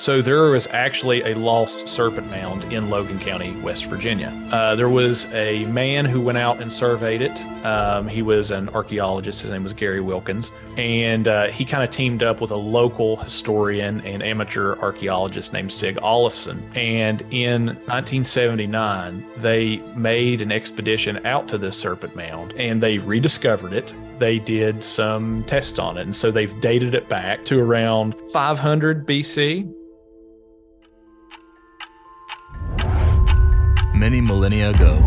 So there was actually a lost serpent mound in Logan County, West Virginia. Uh, there was a man who went out and surveyed it. Um, he was an archaeologist. His name was Gary Wilkins. And uh, he kind of teamed up with a local historian and amateur archaeologist named Sig Olafson. And in 1979, they made an expedition out to this serpent mound and they rediscovered it. They did some tests on it. And so they've dated it back to around 500 BC Many millennia ago,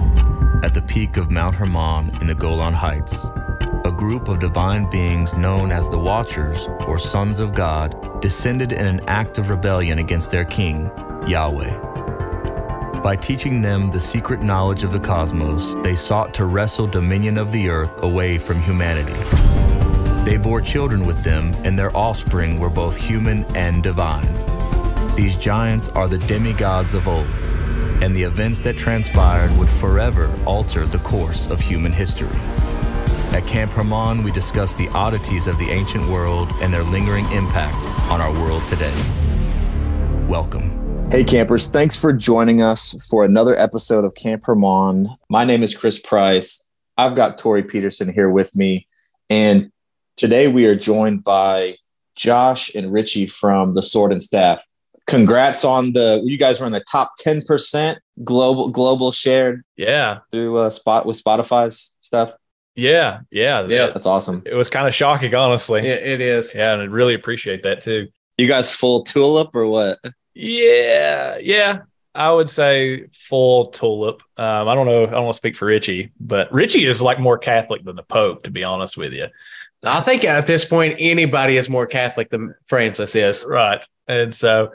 at the peak of Mount Hermon in the Golan Heights, a group of divine beings known as the Watchers, or Sons of God, descended in an act of rebellion against their king, Yahweh. By teaching them the secret knowledge of the cosmos, they sought to wrestle dominion of the earth away from humanity. They bore children with them, and their offspring were both human and divine. These giants are the demigods of old and the events that transpired would forever alter the course of human history. At Camp Hermon, we discuss the oddities of the ancient world and their lingering impact on our world today. Welcome. Hey, campers, thanks for joining us for another episode of Camp Hermon. My name is Chris Price. I've got Tori Peterson here with me. And today we are joined by Josh and Richie from the Sword and Staff congrats on the you guys were in the top 10% global global shared yeah. through uh spot with spotify's stuff. Yeah yeah. Yeah. That's awesome. It was kind of shocking honestly. Yeah, it is. Yeah and i really appreciate that too. You guys full tulip or what? Yeah yeah. I would say full tulip. Um i don't know i don't want to speak for richie but richie is like more catholic than the pope to be honest with you I think at this point, anybody is more Catholic than Francis is. Right. And so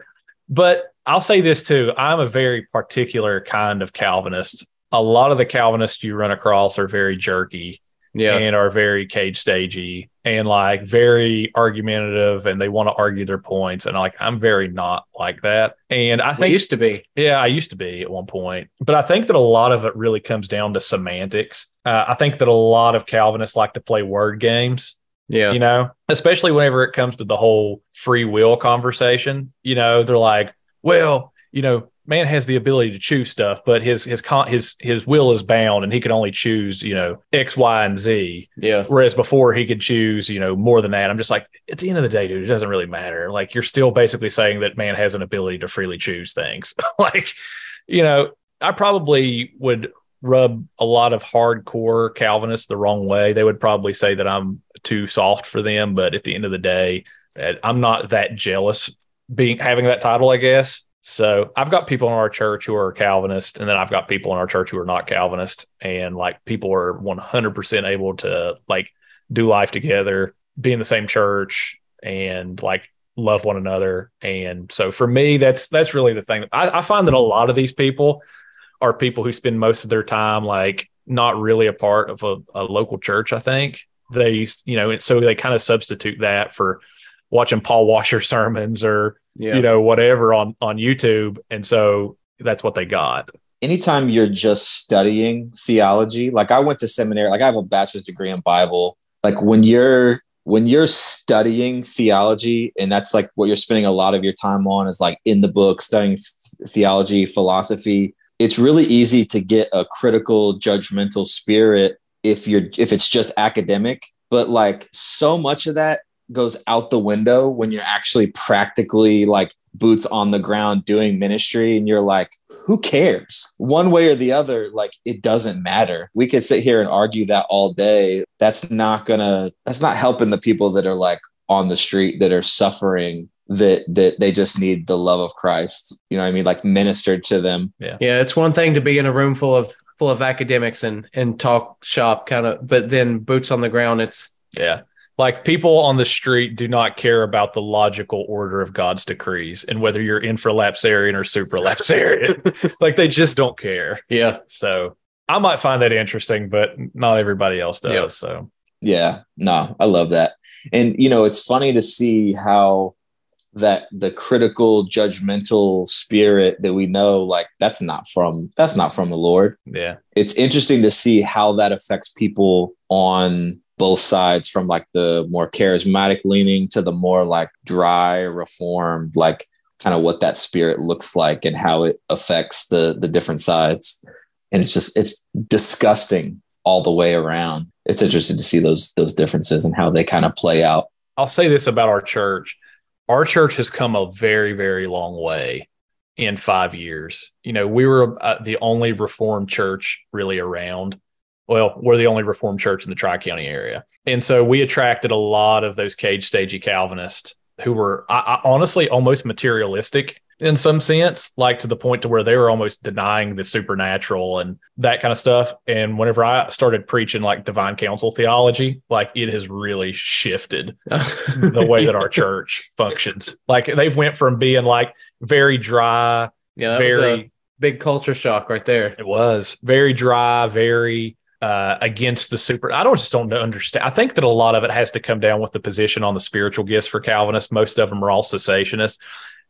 but I'll say this too I'm a very particular kind of Calvinist. A lot of the Calvinists you run across are very jerky yeah. and are very cage stagey and like very argumentative and they want to argue their points. And like, I'm very not like that. And I think we used to be. Yeah, I used to be at one point. But I think that a lot of it really comes down to semantics. Uh, I think that a lot of Calvinists like to play word games yeah. You know, especially whenever it comes to the whole free will conversation, you know, they're like, well, you know, man has the ability to choose stuff, but his his con- his his will is bound and he can only choose, you know, X, Y, and Z. Yeah. Whereas before he could choose, you know, more than that. I'm just like, at the end of the day, dude, it doesn't really matter. Like you're still basically saying that man has an ability to freely choose things. like, you know, I probably would rub a lot of hardcore Calvinists the wrong way. They would probably say that I'm too soft for them, but at the end of the day, I'm not that jealous being having that title, I guess. So I've got people in our church who are Calvinist, and then I've got people in our church who are not Calvinist, and like people are 100% able to like do life together, be in the same church, and like love one another. And so for me, that's that's really the thing. I, I find that a lot of these people are people who spend most of their time like not really a part of a, a local church. I think they, you know, and so they kind of substitute that for watching Paul Washer sermons or yeah. you know whatever on on YouTube, and so that's what they got. Anytime you're just studying theology, like I went to seminary, like I have a bachelor's degree in Bible. Like when you're when you're studying theology and that's like what you're spending a lot of your time on is like in the book studying theology philosophy it's really easy to get a critical judgmental spirit if you're if it's just academic but like so much of that goes out the window when you're actually practically like boots on the ground doing ministry and you're like who cares? One way or the other like it doesn't matter. We could sit here and argue that all day. That's not gonna that's not helping the people that are like on the street that are suffering that that they just need the love of Christ. You know I mean? Like ministered to them. Yeah. Yeah. It's one thing to be in a room full of full of academics and and talk shop kind of, but then boots on the ground, it's yeah. Like people on the street do not care about the logical order of God's decrees and whether you're infralapsarian or supralapsarian. like they just don't care. Yeah. So I might find that interesting, but not everybody else does. Yep. So yeah, no, I love that. And you know, it's funny to see how that the critical judgmental spirit that we know like that's not from that's not from the lord yeah it's interesting to see how that affects people on both sides from like the more charismatic leaning to the more like dry reformed like kind of what that spirit looks like and how it affects the the different sides. And it's just it's disgusting all the way around. It's interesting to see those those differences and how they kind of play out. I'll say this about our church. Our church has come a very, very long way in five years. You know, we were uh, the only Reformed church really around. Well, we're the only Reformed church in the Tri County area. And so we attracted a lot of those cage stagey Calvinists who were I, I, honestly almost materialistic in some sense, like to the point to where they were almost denying the supernatural and that kind of stuff. And whenever I started preaching like divine council theology, like it has really shifted the way that our church functions. Like they've went from being like very dry, Yeah, very big culture shock right there. it was very dry, very uh, against the super. I don't just don't understand. I think that a lot of it has to come down with the position on the spiritual gifts for Calvinists. Most of them are all cessationists,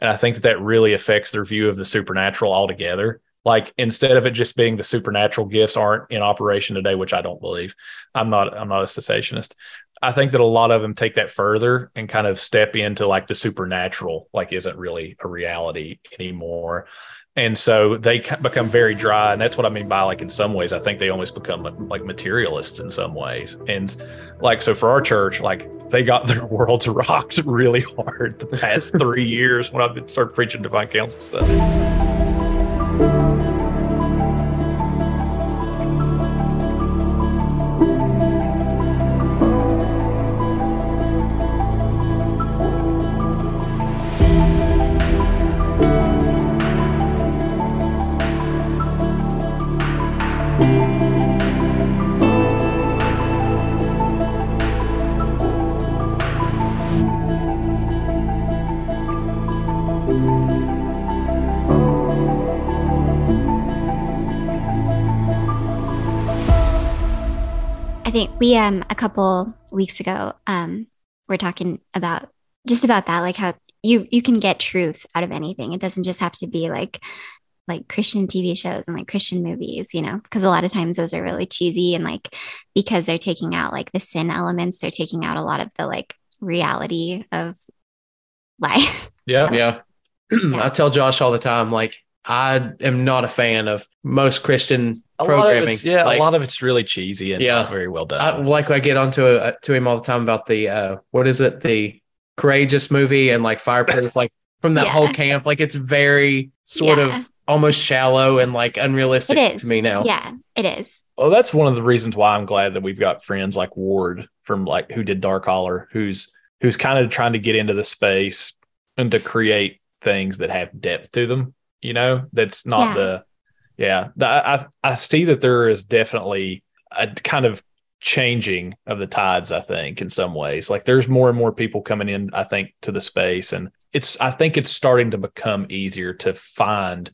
and I think that that really affects their view of the supernatural altogether. Like instead of it just being the supernatural gifts aren't in operation today, which I don't believe. I'm not. I'm not a cessationist. I think that a lot of them take that further and kind of step into like the supernatural, like isn't really a reality anymore and so they become very dry and that's what i mean by like in some ways i think they almost become like materialists in some ways. And like so for our church like they got their worlds rocked really hard the past three years when i've been started preaching divine council stuff we um a couple weeks ago um we're talking about just about that like how you you can get truth out of anything. It doesn't just have to be like like Christian TV shows and like Christian movies, you know, because a lot of times those are really cheesy and like because they're taking out like the sin elements, they're taking out a lot of the like reality of life. Yeah. So, Yeah. I tell Josh all the time, like, I am not a fan of most Christian a programming. it's, yeah like, a lot of it's really cheesy and Yeah. not very well done I, like I get onto a, to him all the time about the uh, what is it, the courageous movie and like fireproof, like from that Yeah. whole camp. Like it's very sort Yeah. of almost shallow and like unrealistic It is to me now. Yeah, it is. Well, that's one of the reasons why I'm glad that we've got friends like Ward from like who did Dark Holler, who's who's kind of trying to get into the space and to create things that have depth to them. You know, that's not Yeah. the yeah. The, I I see that there is definitely a kind of changing of the tides. I think in some ways, like there's more and more people coming in. I think to the space, and it's I think it's starting to become easier to find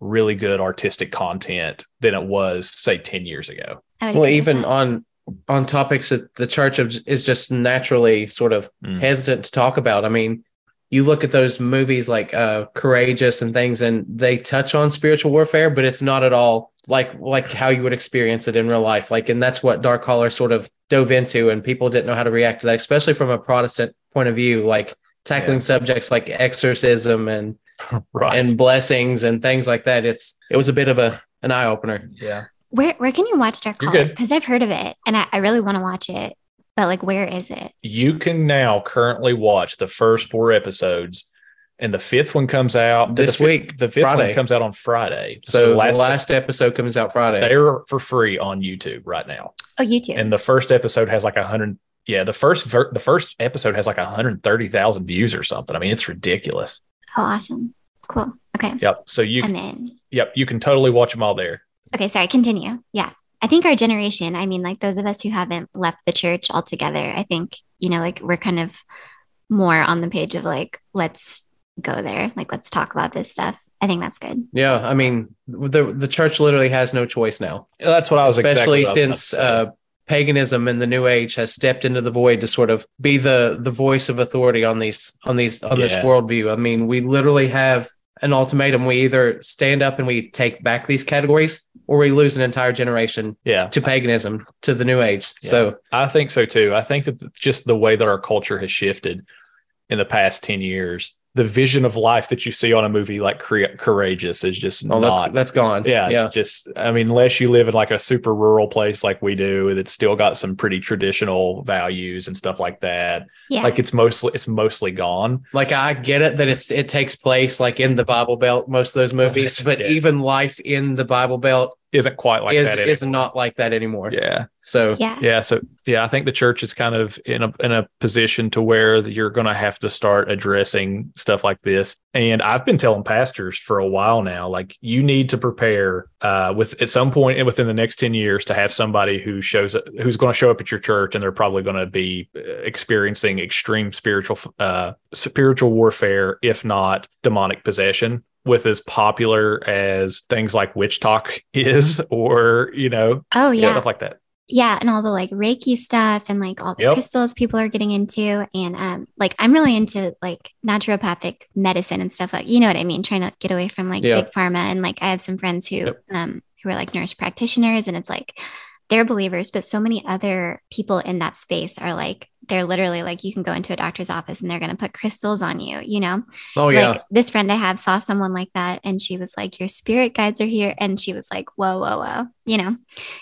really good artistic content than it was say 10 years ago Well, even that. on on topics that the church is just naturally sort of Mm. hesitant to talk about. I mean, you look at those movies like uh, Courageous and things, and they touch on spiritual warfare, but it's not at all like like how you would experience it in real life. Like, and that's what Dark Holler sort of dove into, and people didn't know how to react to that, especially from a Protestant point of view, like tackling Yeah. subjects like exorcism and right and blessings and things like that. It's it was a bit of a an eye opener. yeah where where can you watch Dark You're Color? good. Because I've heard of it and I, I really want to watch it, but like where is it? you can now currently watch the first four episodes and the fifth one comes out This the fi- week, the fifth Friday. one comes out on friday So, the last episode comes out Friday. they're for free on youtube right now Oh, YouTube. and the first episode has like a hundred yeah the first ver- the first episode has like 130000 views or something i mean it's ridiculous oh, awesome. Cool. Okay. yep so you I'm in. yep you can totally watch them all there Okay, sorry, continue. Yeah. I think our generation, I mean, like those of us who haven't left the church altogether, I think, you know, like we're kind of more on the page of like, let's go there. Like, let's talk about this stuff. I think that's good. Yeah, I mean the the church literally has no choice now, that's what i was especially exactly what was since about to say. uh, paganism and the New Age has stepped into the void to sort of be the the voice of authority on these on these on this worldview. I mean, we literally have an ultimatum: we either stand up and we take back these categories, or we lose an entire generation yeah to paganism, to the New Age. Yeah. So I think so too. I think that just the way that our culture has shifted in the past 10 years, the vision of life that you see on a movie like Courageous is just Oh, not. that's, that's gone. yeah, Yeah. just I mean, unless you live in like a super rural place like we do, that's still got some pretty traditional values and stuff like that. Yeah. Like it's mostly it's mostly gone. Like I get it that it's it takes place like in the Bible Belt, most of those movies, but Yeah. even life in the Bible Belt Isn't quite like is that. is anymore. not like that anymore. Yeah. So yeah. Yeah, so yeah, I think the church is kind of in a in a position to where you're going to have to start addressing stuff like this. And I've been telling pastors for a while now, like you need to prepare uh, with at some point within the next ten years to have somebody who shows who's going to show up at your church, and they're probably going to be uh, experiencing extreme spiritual uh, spiritual warfare, if not demonic possession. With as popular as things like WitchTok is, or you know, Oh yeah. stuff like that. Yeah and all the like reiki stuff and like all the Yep. crystals people are getting into and um like i'm really into like naturopathic medicine and stuff like you know what i mean trying to get away from like Yeah. big pharma and like i have some friends who Yep. um who are like nurse practitioners and it's like they're believers but so many other people in that space are like they're literally like you can go into a doctor's office and they're going to put crystals on you you know oh yeah. like this friend I have saw someone like that and she was like, Your spirit guides are here. And she was like, Whoa, whoa, whoa, you know?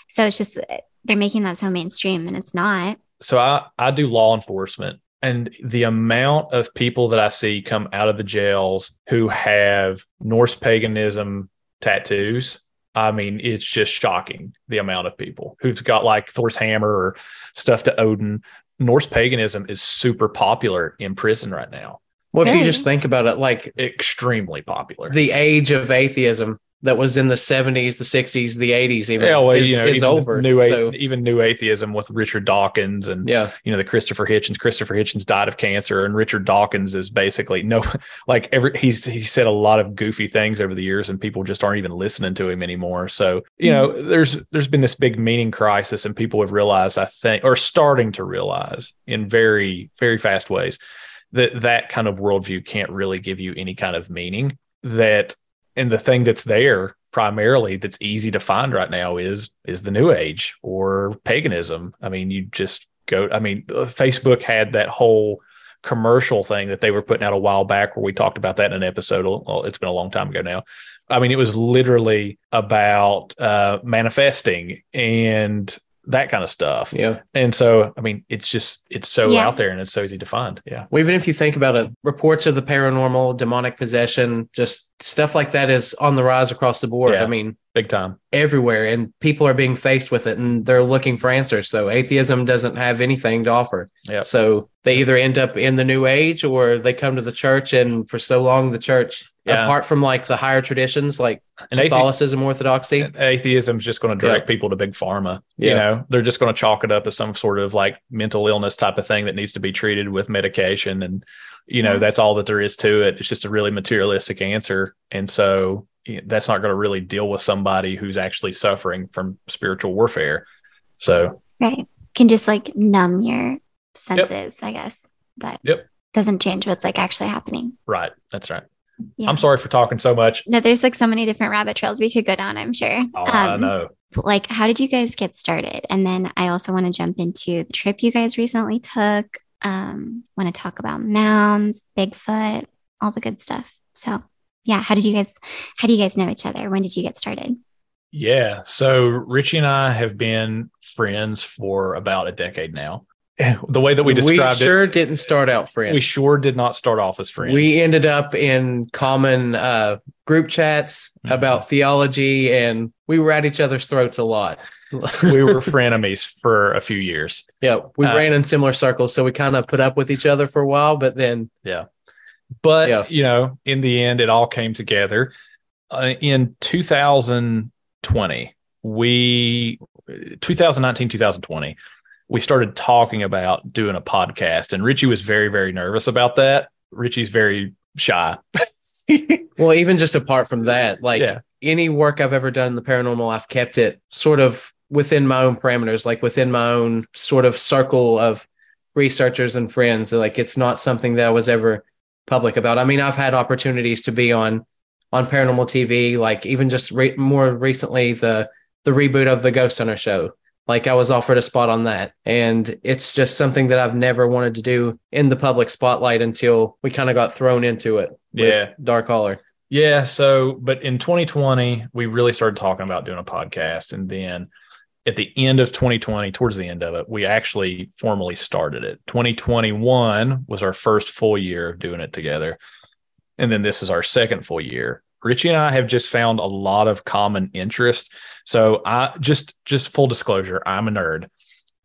So it's just, they're making that so mainstream and it's not. so I, I do law enforcement and the amount of people that I see come out of the jails who have Norse paganism tattoos. I mean, it's just shocking the amount of people who've got like Thor's hammer or stuff to Odin. Norse paganism is super popular in prison right now. Well, if you just think about it, like Extremely popular. the age of atheism that was in the 70s, the 60s, the 80s, even yeah, well, is, you know, is even over. New so, even new atheism with Richard Dawkins and yeah. you know the Christopher Hitchens. Christopher Hitchens died of cancer, and Richard Dawkins is basically no, like every he's he said a lot of goofy things over the years, and people just aren't even listening to him anymore. So you know, hmm. there's there's been this big meaning crisis, and people have realized, I think, or starting to realize in very very fast ways that that kind of worldview can't really give you any kind of meaning. That and the thing that's there primarily that's easy to find right now is is the new age or paganism. I mean you just go i mean uh, facebook had that whole commercial thing that they were putting out a while back where we talked about that in an episode. Well, it's been a long time ago now. I mean it was literally about uh manifesting and that kind of stuff Yeah. and so i mean it's just it's so Yeah. out there and it's so easy to find yeah Well, even if you think about it, reports of the paranormal, demonic possession, just stuff like that is on the rise across the board. Yeah. I mean, big time everywhere, and people are being faced with it and they're looking for answers. So atheism doesn't have anything to offer. Yeah. So they either end up in the new age or they come to the church, and for so long, the church, Yeah. apart from like the higher traditions like and athe- Catholicism, Orthodoxy, And atheism is just going to direct people to big pharma. You know, they're just going to chalk it up as some sort of like mental illness type of thing that needs to be treated with medication. And, you know, Yeah. that's all that there is to it. It's just a really materialistic answer. And so that's not going to really deal with somebody who's actually suffering from spiritual warfare. So, Right. Can just like numb your senses, I guess. But Yep. doesn't change what's like actually happening. right. That's right. Yeah. I'm sorry for talking so much. No, there's like so many different rabbit trails we could go down, I'm sure. Oh, I Um, know. like how did you guys get started and then i also want to jump into the trip you guys recently took um want to talk about mounds bigfoot all the good stuff so yeah how did you guys how do you guys know each other when did you get started Yeah. So Richie and I have been friends for about a decade now. The way that we described it, We sure didn't start out friends. we sure did not start off as friends. We ended up in common uh, group chats Mhm. about theology, and we were at each other's throats a lot. we were frenemies for a few years. yeah, we Uh, ran in similar circles, so we kind of put up with each other for a while. But then, But, Yeah. you know, in the end, it all came together. Uh, in 2020, we, 2019, 2020, we started talking about doing a podcast, and Richie was very, very nervous about that. Richie's very shy. well, even just apart from that, like yeah. any work I've ever done in the paranormal, I've kept it sort of within my own parameters, like within my own sort of circle of researchers and friends. Like it's not something that I was ever public about. I mean, I've had opportunities to be on on paranormal TV, like even just re- more recently the the reboot of the Ghost Hunter show. Like I was offered a spot on that. And it's just something that I've never wanted to do in the public spotlight until we kind of got thrown into it. with Yeah. Dark Holler. Yeah. So, but in 2020, we really started talking about doing a podcast. And then at the end of 2020, towards the end of it, we actually formally started it. 2021 was our first full year of doing it together. And then this is our second full year. Richie and I have just found a lot of common interest. So I just just full disclosure, I'm a nerd.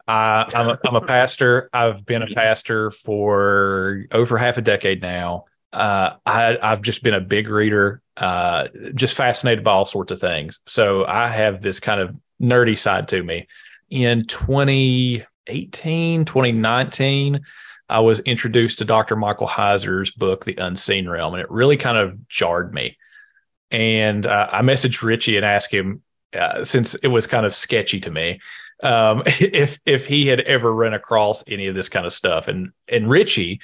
I, I'm, a, I'm a pastor. I've been a pastor for over half a decade now uh, I, I've just been a big reader, uh, just fascinated by all sorts of things. So I have this kind of nerdy side to me. In 2018, 2019, I was introduced to Dr. Michael Heiser's book, The Unseen Realm, and it really kind of jarred me. And uh, I messaged Richie and asked him, uh, since it was kind of sketchy to me, um, if if he had ever run across any of this kind of stuff. And and Richie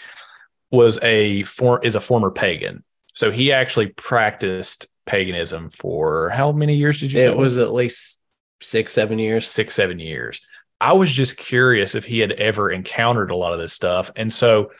was a for, is a former pagan, so he actually practiced paganism for how many years did you say? It was at least six, seven years. six, seven years. I was just curious if he had ever encountered a lot of this stuff. And so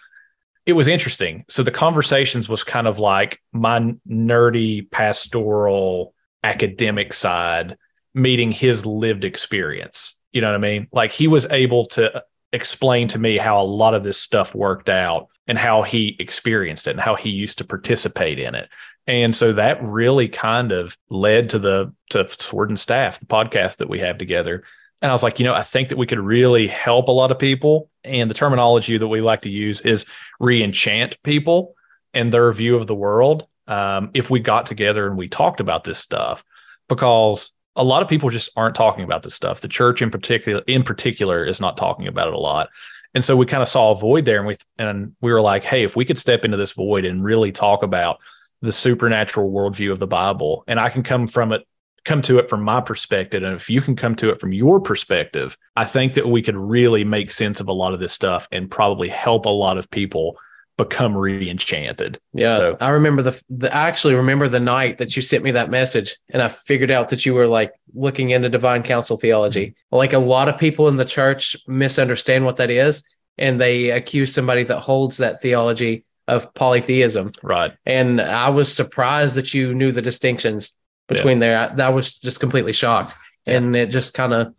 it was interesting. So the conversations was kind of like my nerdy pastoral academic side meeting his lived experience. You know what I mean? Like he was able to explain to me how a lot of this stuff worked out and how he experienced it and how he used to participate in it. And so that really kind of led to the to Sword and Staff, the podcast that we have together. And I was like, you know, I think that we could really help a lot of people. And the terminology that we like to use is re-enchant people and their view of the world. Um, if we got together and we talked about this stuff, because a lot of people just aren't talking about this stuff. The church in particular, in particular, is not talking about it a lot. And so we kind of saw a void there, and we and we were like, hey, if we could step into this void and really talk about the supernatural worldview of the Bible, and I can come from it, come to it from my perspective, and if you can come to it from your perspective, I think that we could really make sense of a lot of this stuff and probably help a lot of people become re-enchanted. Yeah, So- I remember the, the. I actually remember the night that you sent me that message, and I figured out that you were like looking into divine council theology. Like a lot of people in the church misunderstand what that is, and they accuse somebody that holds that theology of polytheism. right. And I was surprised that you knew the distinctions between there. I, I was just completely shocked, and it just kind of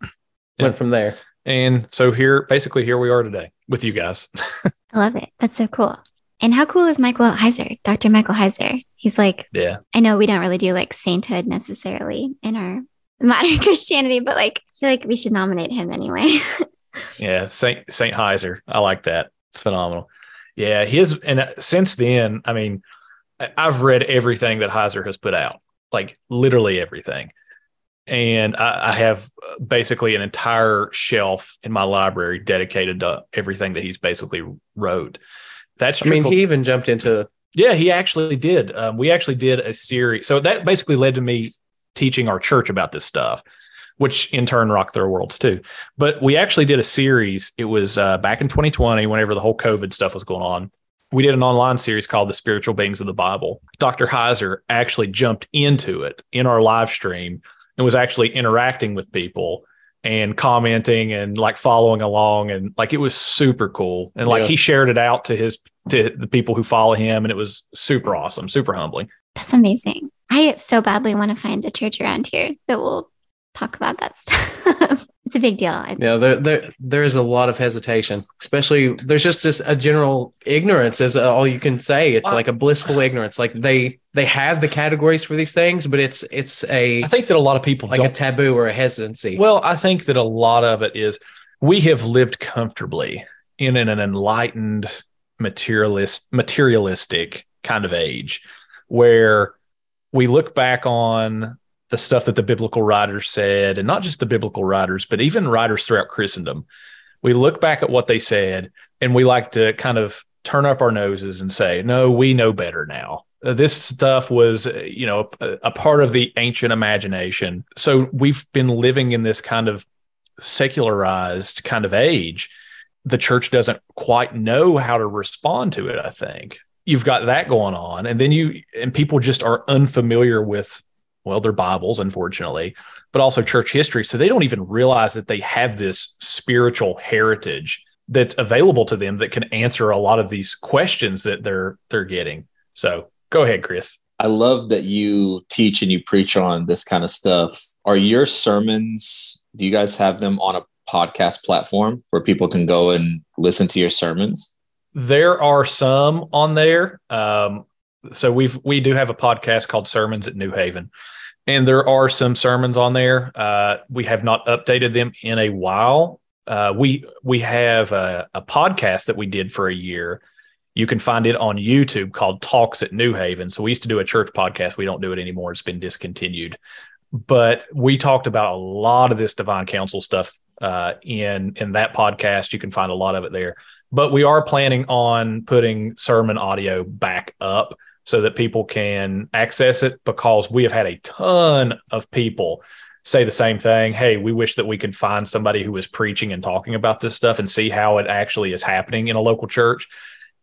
Yeah. went from there. And so here, basically, here we are today with you guys. I love it. That's so cool. And how cool is Michael Heiser, Dr. Michael Heiser? He's like, Yeah. I know we don't really do like sainthood necessarily in our modern Christianity, but like, I feel like we should nominate him anyway. Yeah, Saint Saint Heiser. I like that. It's phenomenal. Yeah, his and uh, since then, I mean, I've read everything that Heiser has put out, like literally everything, and I, I have uh, basically an entire shelf in my library dedicated to everything that he's basically wrote. That's I mean, he even jumped into yeah, he actually did. Um, we actually did a series. So that basically led to me teaching our church about this stuff, which in turn rocked their worlds too. But we actually did a series. It was uh, back in 2020, whenever the whole COVID stuff was going on. We did an online series called The Spiritual Beings of the Bible. Dr. Heiser actually jumped into it in our live stream and was actually interacting with people and commenting and like following along and like it was super cool and like Yeah. he shared it out to his to the people who follow him and it was super awesome super humbling That's amazing. I so badly want to find a church around here that will talk about that stuff. it's a big deal. I, Yeah, there, there, there's a lot of hesitation, especially there's just this a general ignorance is all you can say. It's Well- like a blissful ignorance. Like they they have the categories for these things, but it's it's a i think that a lot of people like a don't taboo or a hesitancy. well i think that a lot of it is we have lived comfortably in an, an enlightened materialist materialistic kind of age where we look back on the stuff that the biblical writers said and not just the biblical writers but even writers throughout christendom. We look back at what they said and we like to kind of turn up our noses and say no we know better now. Uh, this stuff was uh, you know a, a part of the ancient imagination. So we've been living in this kind of secularized kind of age. The church doesn't quite know how to respond to it i think. You've got that going on and then you and people just are unfamiliar with well, their Bibles, unfortunately, but also church history. So they don't even realize that they have this spiritual heritage that's available to them that can answer a lot of these questions that they're they're getting. So go ahead, Chris. I love that you teach and you preach on this kind of stuff. Are your sermons, do you guys have them on a podcast platform where people can go and listen to your sermons? There are some on there. Um, so we've we do have a podcast called Sermons at New Haven, and there are some sermons on there. Uh, we have not updated them in a while. Uh, we we have a, a podcast that we did for a year. You can find it on YouTube called Talks at New Haven. So we used to do a church podcast. We don't do it anymore. It's been discontinued. But we talked about a lot of this divine council stuff uh, in in that podcast. You can find a lot of it there. But we are planning on putting sermon audio back up so that people can access it because we have had a ton of people say the same thing. Hey, we wish that we could find somebody who is preaching and talking about this stuff and see how it actually is happening in a local church.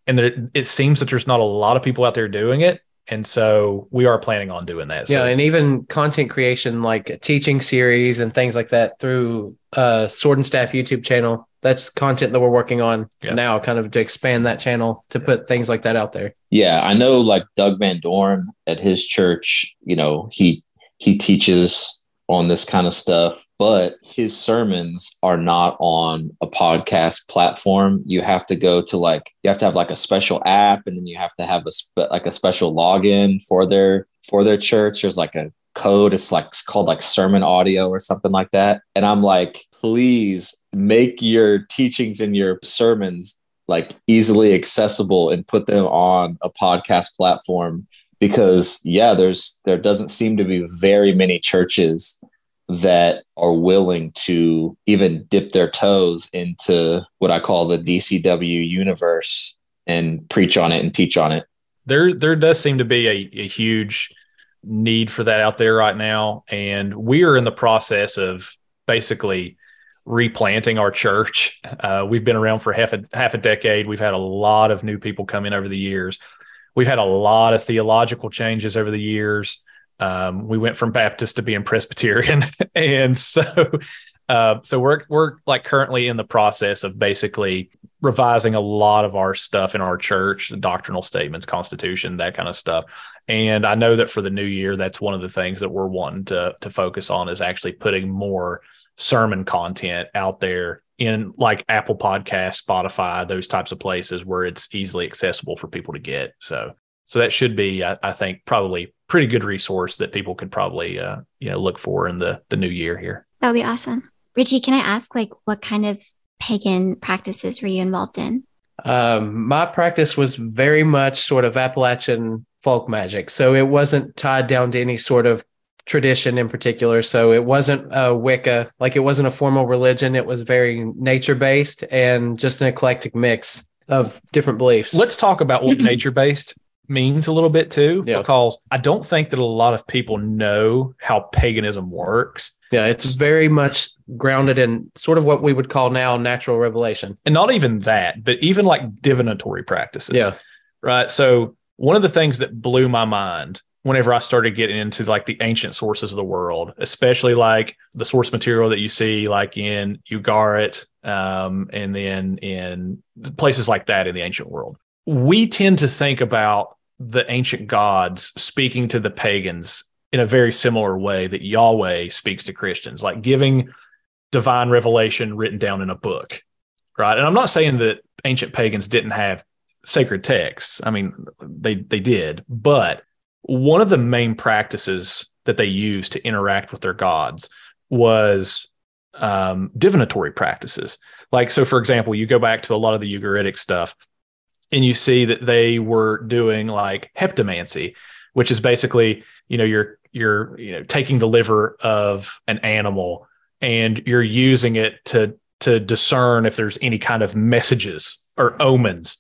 And there, it seems that there's not a lot of people out there doing it. And so we are planning on doing that. So. Yeah, and even content creation like teaching series and things like that through uh Sword and Staff YouTube channel. That's content that we're working on yeah. now, kind of to expand that channel to yeah. put things like that out there. Yeah, I know like Doug Van Dorn at his church, you know, he he teaches on this kind of stuff, but his sermons are not on a podcast platform. You have to go to like you have to have like a special app, and then you have to have a spe- like a special login for their for their church. There's like a code. It's like it's called like sermon audio or something like that. And I'm like, please make your teachings and your sermons like easily accessible and put them on a podcast platform because yeah there's there doesn't seem to be very many churches that are willing to even dip their toes into what I call the DCW universe and preach on it and teach on it. There there does seem to be a, a huge need for that out there right now and we are in the process of basically replanting our church. Uh, we've been around for half a half a decade. We've had a lot of new people come in over the years we've had a lot of theological changes over the years. Um, we went from Baptist to being Presbyterian, and so uh, so we're we're like currently in the process of basically revising a lot of our stuff in our church, doctrinal statements, constitution, that kind of stuff. And I know that for the new year, that's one of the things that we're wanting to to focus on is actually putting more sermon content out there in like Apple Podcast, Spotify, those types of places where it's easily accessible for people to get. So, so that should be, I, I think, probably pretty good resource that people could probably, uh, you know, look for in the the new year here. That would be awesome. Richie, can I ask, like, what kind of pagan practices were you involved in? Um, my practice was very much sort of Appalachian folk magic, so it wasn't tied down to any sort of tradition in particular. So it wasn't a Wicca, like it wasn't a formal religion. It was very nature based and just an eclectic mix of different beliefs. Let's talk about what nature based means a little bit too, yeah. because I don't think that a lot of people know how paganism works. Yeah, it's very much grounded in sort of what we would call now natural revelation. And not even that, but even like divinatory practices. Yeah. Right. So, one of the things that blew my mind whenever I started getting into like the ancient sources of the world, especially like the source material that you see like in Ugarit um, and then in places like that in the ancient world. We tend to think about the ancient gods speaking to the pagans in a very similar way that Yahweh speaks to Christians, like giving divine revelation written down in a book. Right. And I'm not saying that ancient pagans didn't have sacred texts. I mean, they they did, but one of the main practices that they used to interact with their gods was um, divinatory practices. Like, so for example, you go back to a lot of the Ugaritic stuff and you see that they were doing like heptamancy, which is basically, you know, you're, you're, you know, taking the liver of an animal and you're using it to, to discern if there's any kind of messages or omens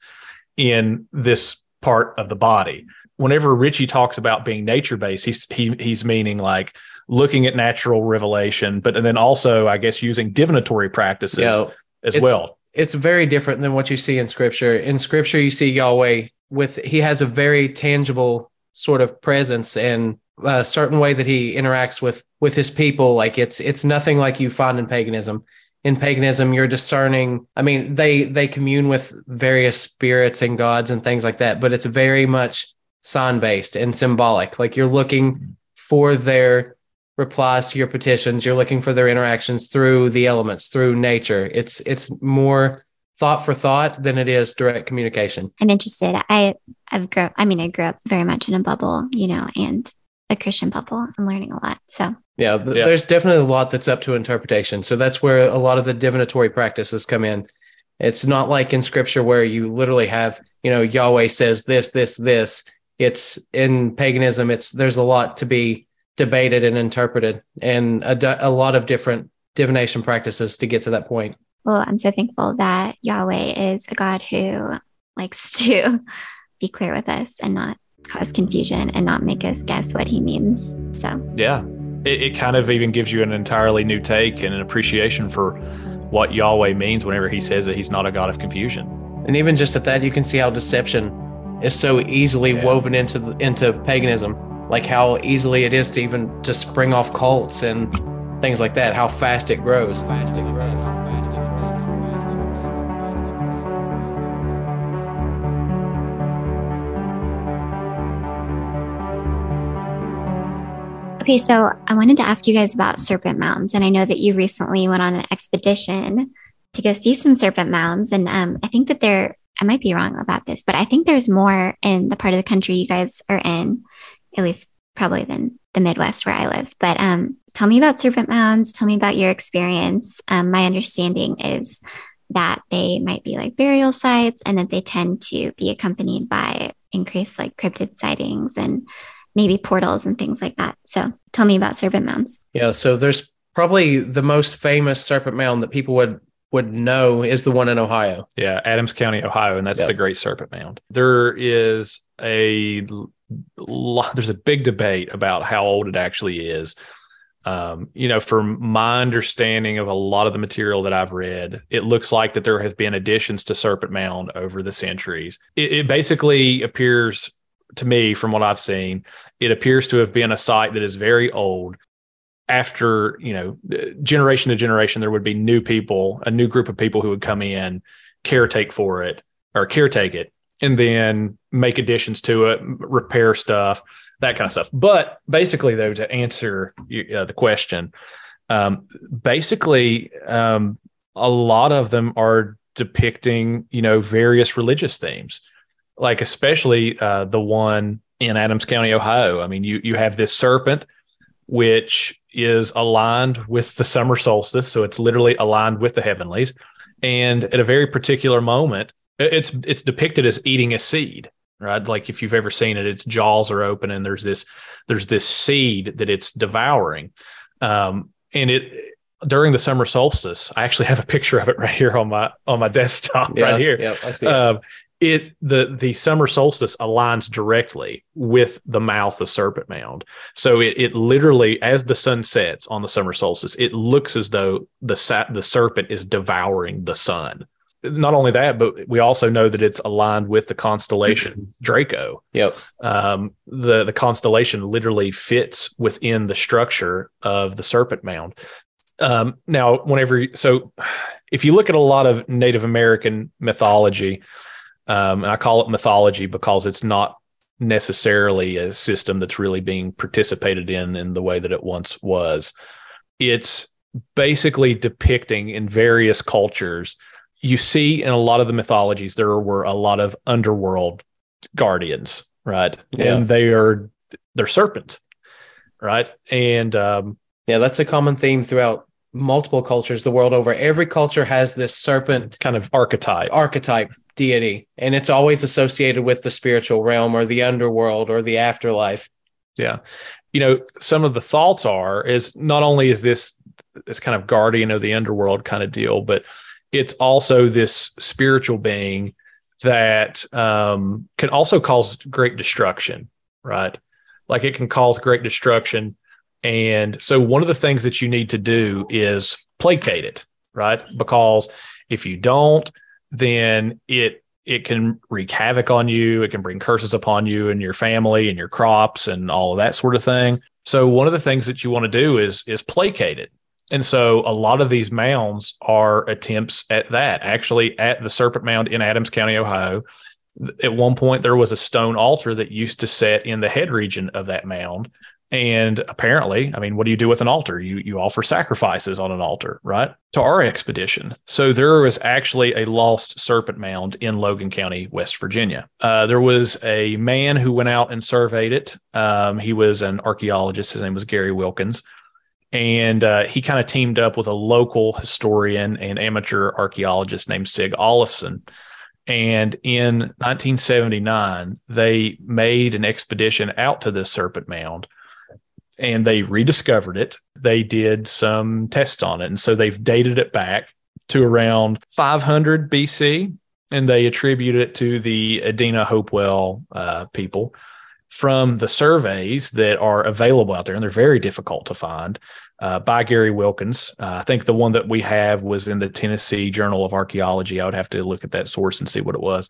in this part of the body whenever Richie talks about being nature based, he's he he's meaning like looking at natural revelation, but and then also I guess using divinatory practices yeah, as it's, well. It's very different than what you see in scripture. In scripture, you see Yahweh with he has a very tangible sort of presence and a certain way that he interacts with with his people. Like it's it's nothing like you find in paganism. In paganism, you're discerning. I mean, they they commune with various spirits and gods and things like that, but it's very much sign based and symbolic. Like you're looking for their replies to your petitions. You're looking for their interactions through the elements, through nature. It's it's more thought for thought than it is direct communication. I'm interested. I I've grew. I mean, I grew up very much in a bubble, you know, and a Christian bubble. I'm learning a lot. So yeah, th- Yeah. there's definitely a lot that's up to interpretation. So that's where a lot of the divinatory practices come in. It's not like in scripture where you literally have, you know, Yahweh says this, this, this. It's in paganism. It's there's a lot to be debated and interpreted, and a, a lot of different divination practices to get to that point. Well, I'm so thankful that Yahweh is a God who likes to be clear with us and not cause confusion and not make us guess what he means. So, Yeah. It, it kind of even gives you an entirely new take and an appreciation for what Yahweh means whenever he says that he's not a God of confusion. And even just at that, you can see how deception is so easily Yeah. woven into the, into paganism. Like how easily it is to even to spring off cults and things like that. How fast it grows. Fast it grows. Okay, so I wanted to ask you guys about serpent mounds. And I know that you recently went on an expedition to go see some serpent mounds. And um, I think that there, I might be wrong about this, but I think there's more in the part of the country you guys are in, at least probably than the Midwest where I live. But um, tell me about serpent mounds. Tell me about your experience. Um, my understanding is that they might be like burial sites and that they tend to be accompanied by increased like cryptid sightings and maybe portals and things like that. So tell me about serpent mounds. Yeah. So there's probably the most famous serpent mound that people would would know is the one in Ohio. Yeah, Adams County, Ohio, and that's Yep. the Great Serpent Mound. There is a there's a big debate about how old it actually is. Um, you know, from my understanding of a lot of the material that I've read, it looks like that there have been additions to Serpent Mound over the centuries. It, it basically appears to me, from what I've seen, it appears to have been a site that is very old. After you know, generation to generation, there would be new people, a new group of people who would come in, caretake for it or caretake it, and then make additions to it, repair stuff, that kind of stuff. But basically, though, to answer uh, the question, um, basically, um, a lot of them are depicting, you know, various religious themes, like especially uh, the one in Adams County, Ohio. I mean, you you have this serpent, which is aligned with the summer solstice, so it's literally aligned with the heavenlies, and at a very particular moment, it's it's depicted as eating a seed right? Like if you've ever seen it its jaws are open and there's this there's this seed that it's devouring. Um and it during the summer solstice i actually have a picture of it right here on my on my desktop right here. Yeah, I see. um, it the the summer solstice aligns directly with the mouth of Serpent Mound. So it, it literally, as the sun sets on the summer solstice, it looks as though the the serpent is devouring the sun. Not only that, but we also know that it's aligned with the constellation Draco. yep. Um, the the constellation literally fits within the structure of the Serpent Mound. Um, now, whenever so, if you look at a lot of Native American mythology, um, and I call it mythology because it's not necessarily a system that's really being participated in in the way that it once was. It's basically depicting in various cultures. You see in a lot of the mythologies there were a lot of underworld guardians, right? Yeah. And they are they're serpents, right? And um, Yeah, that's a common theme throughout multiple cultures the world over. Every culture has this serpent kind of archetype. archetype deity, and it's always associated with the spiritual realm or the underworld or the afterlife. Yeah. You know, some of the thoughts are is not only is this this kind of guardian of the underworld kind of deal, but it's also this spiritual being that um, can also cause great destruction, right? Like it can cause great destruction. And so one of the things that you need to do is placate it, right? Because if you don't, then it it can wreak havoc on you. It can bring curses upon you and your family and your crops and all of that sort of thing. So one of the things that you want to do is is placate it. And so a lot of these mounds are attempts at that. Actually, at the Serpent Mound in Adams County, Ohio, at one point there was a stone altar that used to set in the head region of that mound and apparently, I mean, what do you do with an altar? You you offer sacrifices on an altar, right? To our expedition. So there was actually a lost serpent mound in Logan County, West Virginia. Uh, there was a man who went out and surveyed it. Um, he was an archaeologist. His name was Gary Wilkins. And uh, he kind of teamed up with a local historian and amateur archaeologist named Sig Olafson. And in 1979, they made an expedition out to this serpent mound and they rediscovered it. They did some tests on it. And so they've dated it back to around 500 BC and they attribute it to the Adena Hopewell uh, people from the surveys that are available out there. And they're very difficult to find uh, by Gary Wilkins. Uh, I think the one that we have was in the Tennessee Journal of Archaeology. I would have to look at that source and see what it was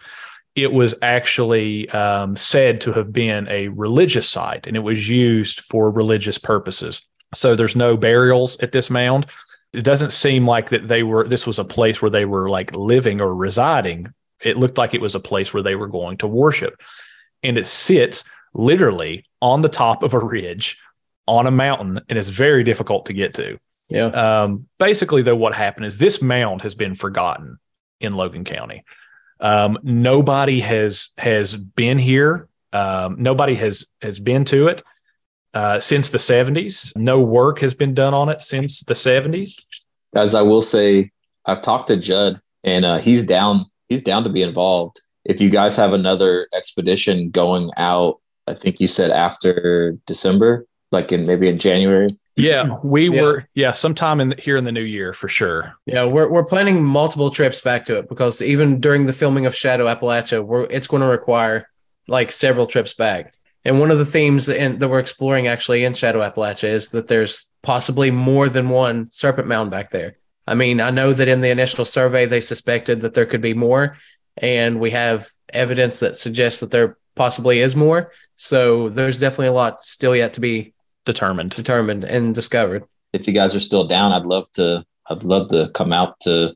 it was actually um, said to have been a religious site and it was used for religious purposes. So there's no burials at this mound. It doesn't seem like that they were, this was a place where they were like living or residing. It looked like it was a place where they were going to worship. And it sits literally on the top of a ridge on a mountain and it's very difficult to get to. Yeah. Um, basically, though, what happened is this mound has been forgotten in Logan County. Um, nobody has has been here. Um, nobody has has been to it uh, since the 70s. No work has been done on it since the 70s. As I will say, I've talked to Judd, and uh, he's down. He's down to be involved. If you guys have another expedition going out, I think you said after December, like in maybe in January. Yeah, we yeah. were yeah sometime in the, here in the new year for sure. Yeah, we're we're planning multiple trips back to it because even during the filming of Shadow Appalachia, we're it's going to require like several trips back. And one of the themes in, that we're exploring actually in Shadow Appalachia is that there's possibly more than one serpent mound back there. I mean, I know that in the initial survey they suspected that there could be more, and we have evidence that suggests that there possibly is more. So there's definitely a lot still yet to be determined. Determined and discovered. If you guys are still down i'd love to i'd love to come out to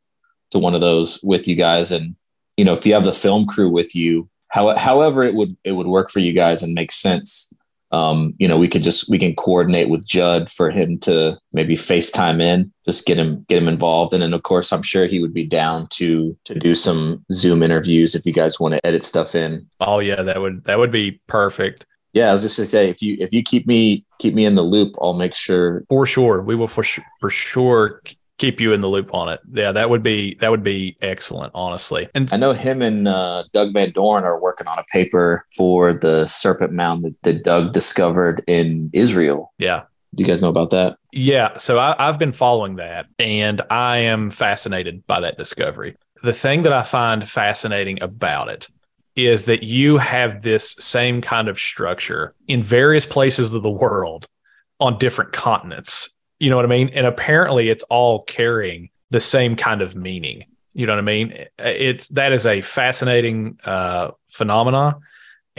to one of those with you guys. And you know if you have the film crew with you how, however it would it would work for you guys and make sense um, you know, we could just we can coordinate with Judd for him to maybe FaceTime in, just get him get him involved, and then of course I'm sure he would be down to to do some Zoom interviews if you guys want to edit stuff in. Oh yeah, that would that would be perfect yeah, I was just to say if you if you keep me keep me in the loop, I'll make sure for sure we will for sure for sure keep you in the loop on it. Yeah, that would be that would be excellent, honestly. And I know him and uh, Doug Van Dorn are working on a paper for the Serpent Mound that, that Doug discovered in Israel. Yeah, do you guys know about that? Yeah, so I, I've been following that, and I am fascinated by that discovery. The thing that I find fascinating about it is that you have this same kind of structure in various places of the world on different continents. You know what I mean? And apparently it's all carrying the same kind of meaning. You know what I mean? It's that is a fascinating uh, phenomena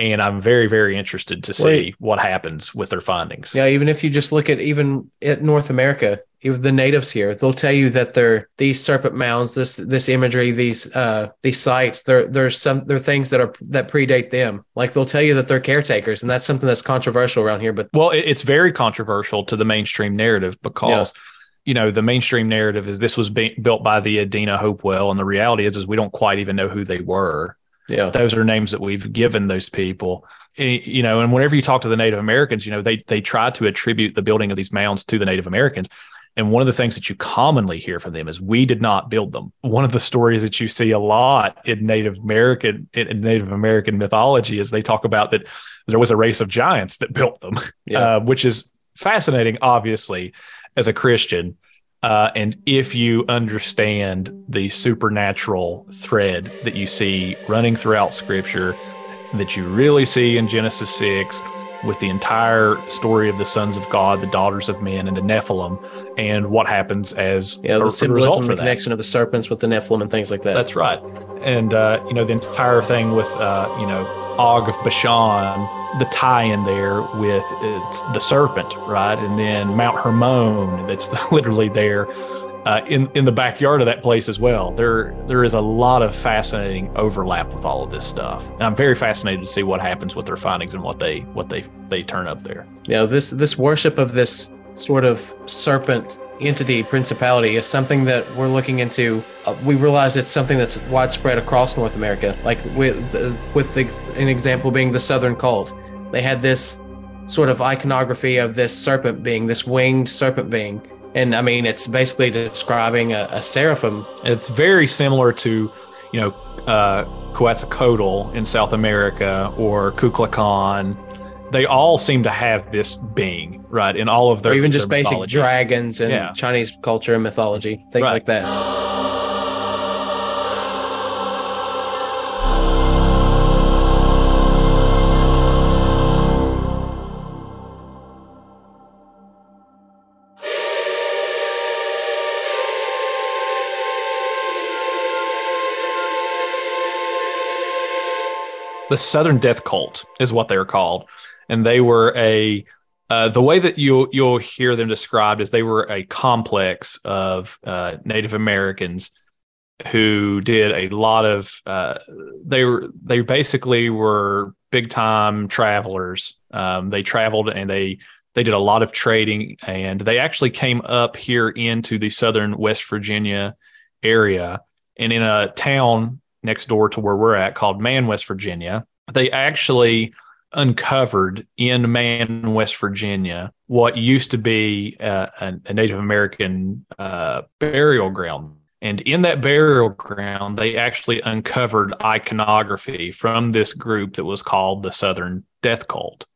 and I'm very, very interested to see Wait. what happens with their findings. Yeah, even if you just look at even at North America, even the natives here, they'll tell you that they're these serpent mounds, this this imagery, these uh these sites, there there's some there are things that are that predate them. Like they'll tell you that they're caretakers, and that's something that's controversial around here. But well, it's very controversial to the mainstream narrative because. Yeah you know the mainstream narrative is this was built by the Adena Hopewell, and the reality is is we don't quite even know who they were. Yeah. Those are names that we've given those people. You know, and whenever you talk to the Native Americans, you know, they they try to attribute the building of these mounds to the Native Americans. And one of the things that you commonly hear from them is we did not build them. One of the stories that you see a lot in Native American in Native American mythology is they talk about that there was a race of giants that built them, yeah. uh, which is fascinating, obviously, as a Christian. Uh, and if you understand the supernatural thread that you see running throughout scripture, that you really see in Genesis 6, with the entire story of the sons of God, the daughters of men, and the Nephilim, and what happens as Yeah, the result the that. connection of the serpents with the Nephilim and things like that. That's right. And, uh, you know, the entire thing with, uh, you know, Og of Bashan, the tie in there with the serpent, right? And then Mount Hermon, that's literally there uh, in, in the backyard of that place as well. There, there is a lot of fascinating overlap with all of this stuff. And I'm very fascinated to see what happens with their findings and what they, what they, they turn up there. you know this this worship of this sort of serpent entity principality is something that we're looking into. Uh, we realize it's something that's widespread across north america like with the, with the, an example being the southern cult. They had this sort of iconography of this serpent being this winged serpent being. And i mean it's basically describing a, a seraphim. It's very similar to, you know, uh, Quetzalcoatl in South America or Kukulkan. They all seem to have this being, right? In all of their or even just their basic dragons and Yeah. chinese culture and mythology things Right. like that the Southern Death Cult is what they're called, and they were a uh, the way that you you'll hear them described is they were a complex of uh, Native Americans who did a lot of uh, they were they basically were big time travelers. Um, they traveled and they they did a lot of trading, and they actually came up here into the southern West Virginia area, and in a town next door to where we're at called Man, West Virginia. They actually uncovered in Man, West Virginia, what used to be uh, a, Native American uh, burial ground. And in that burial ground, they actually uncovered iconography from this group that was called the Southern Death Cult.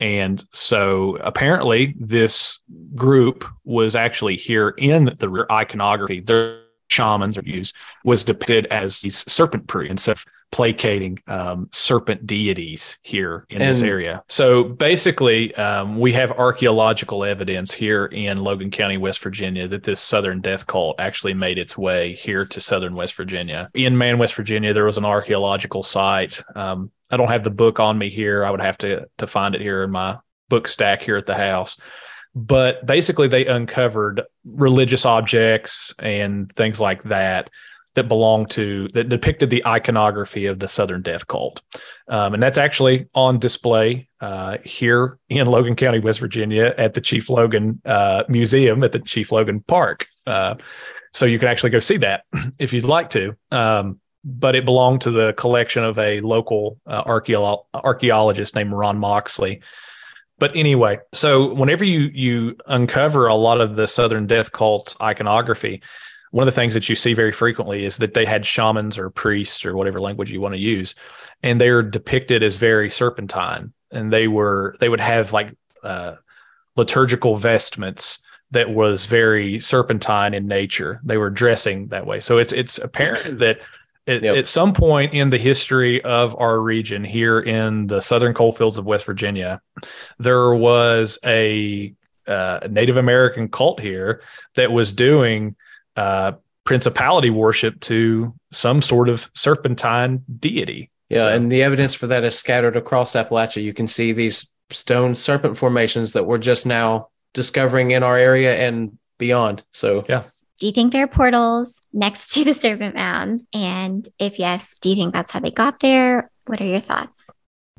And so apparently, this group was actually here in the iconography. Their shamans are used was depicted as these serpent priests of placating um, serpent deities here in this area. So basically, um, we have archaeological evidence here in Logan County, West Virginia, that this Southern Death Cult actually made its way here to Southern West Virginia. In Man, West Virginia, there was an archaeological site. Um, I don't have the book on me here. I would have to to find it here in my book stack here at the house but basically they uncovered religious objects and things like that that belonged to that depicted the iconography of the southern death cult. Um, and that's actually on display uh, here in logan county west virginia at the chief logan uh, museum at the chief logan park. Uh, so you can actually go see that if you'd like to. Um, but it belonged to the collection of a local uh, archaeologist named ron moxley. But anyway, so whenever you you uncover a lot of the Southern Death Cult's iconography, one of the things that you see very frequently is that they had shamans or priests or whatever language you want to use, and they're depicted as very serpentine, and they were they would have like uh, liturgical vestments that was very serpentine in nature. They were dressing that way, so it's it's apparent that at, Yep. at some point in the history of our region here in the southern coalfields of West Virginia, there was a uh, Native American cult here that was doing uh, principality worship to some sort of serpentine deity. Yeah, So- and the evidence for that is scattered across Appalachia. You can see these stone serpent formations that we're just now discovering in our area and beyond. So, Yeah. Do you think there are portals next to the serpent mounds? And if yes, do you think that's how they got there? What are your thoughts?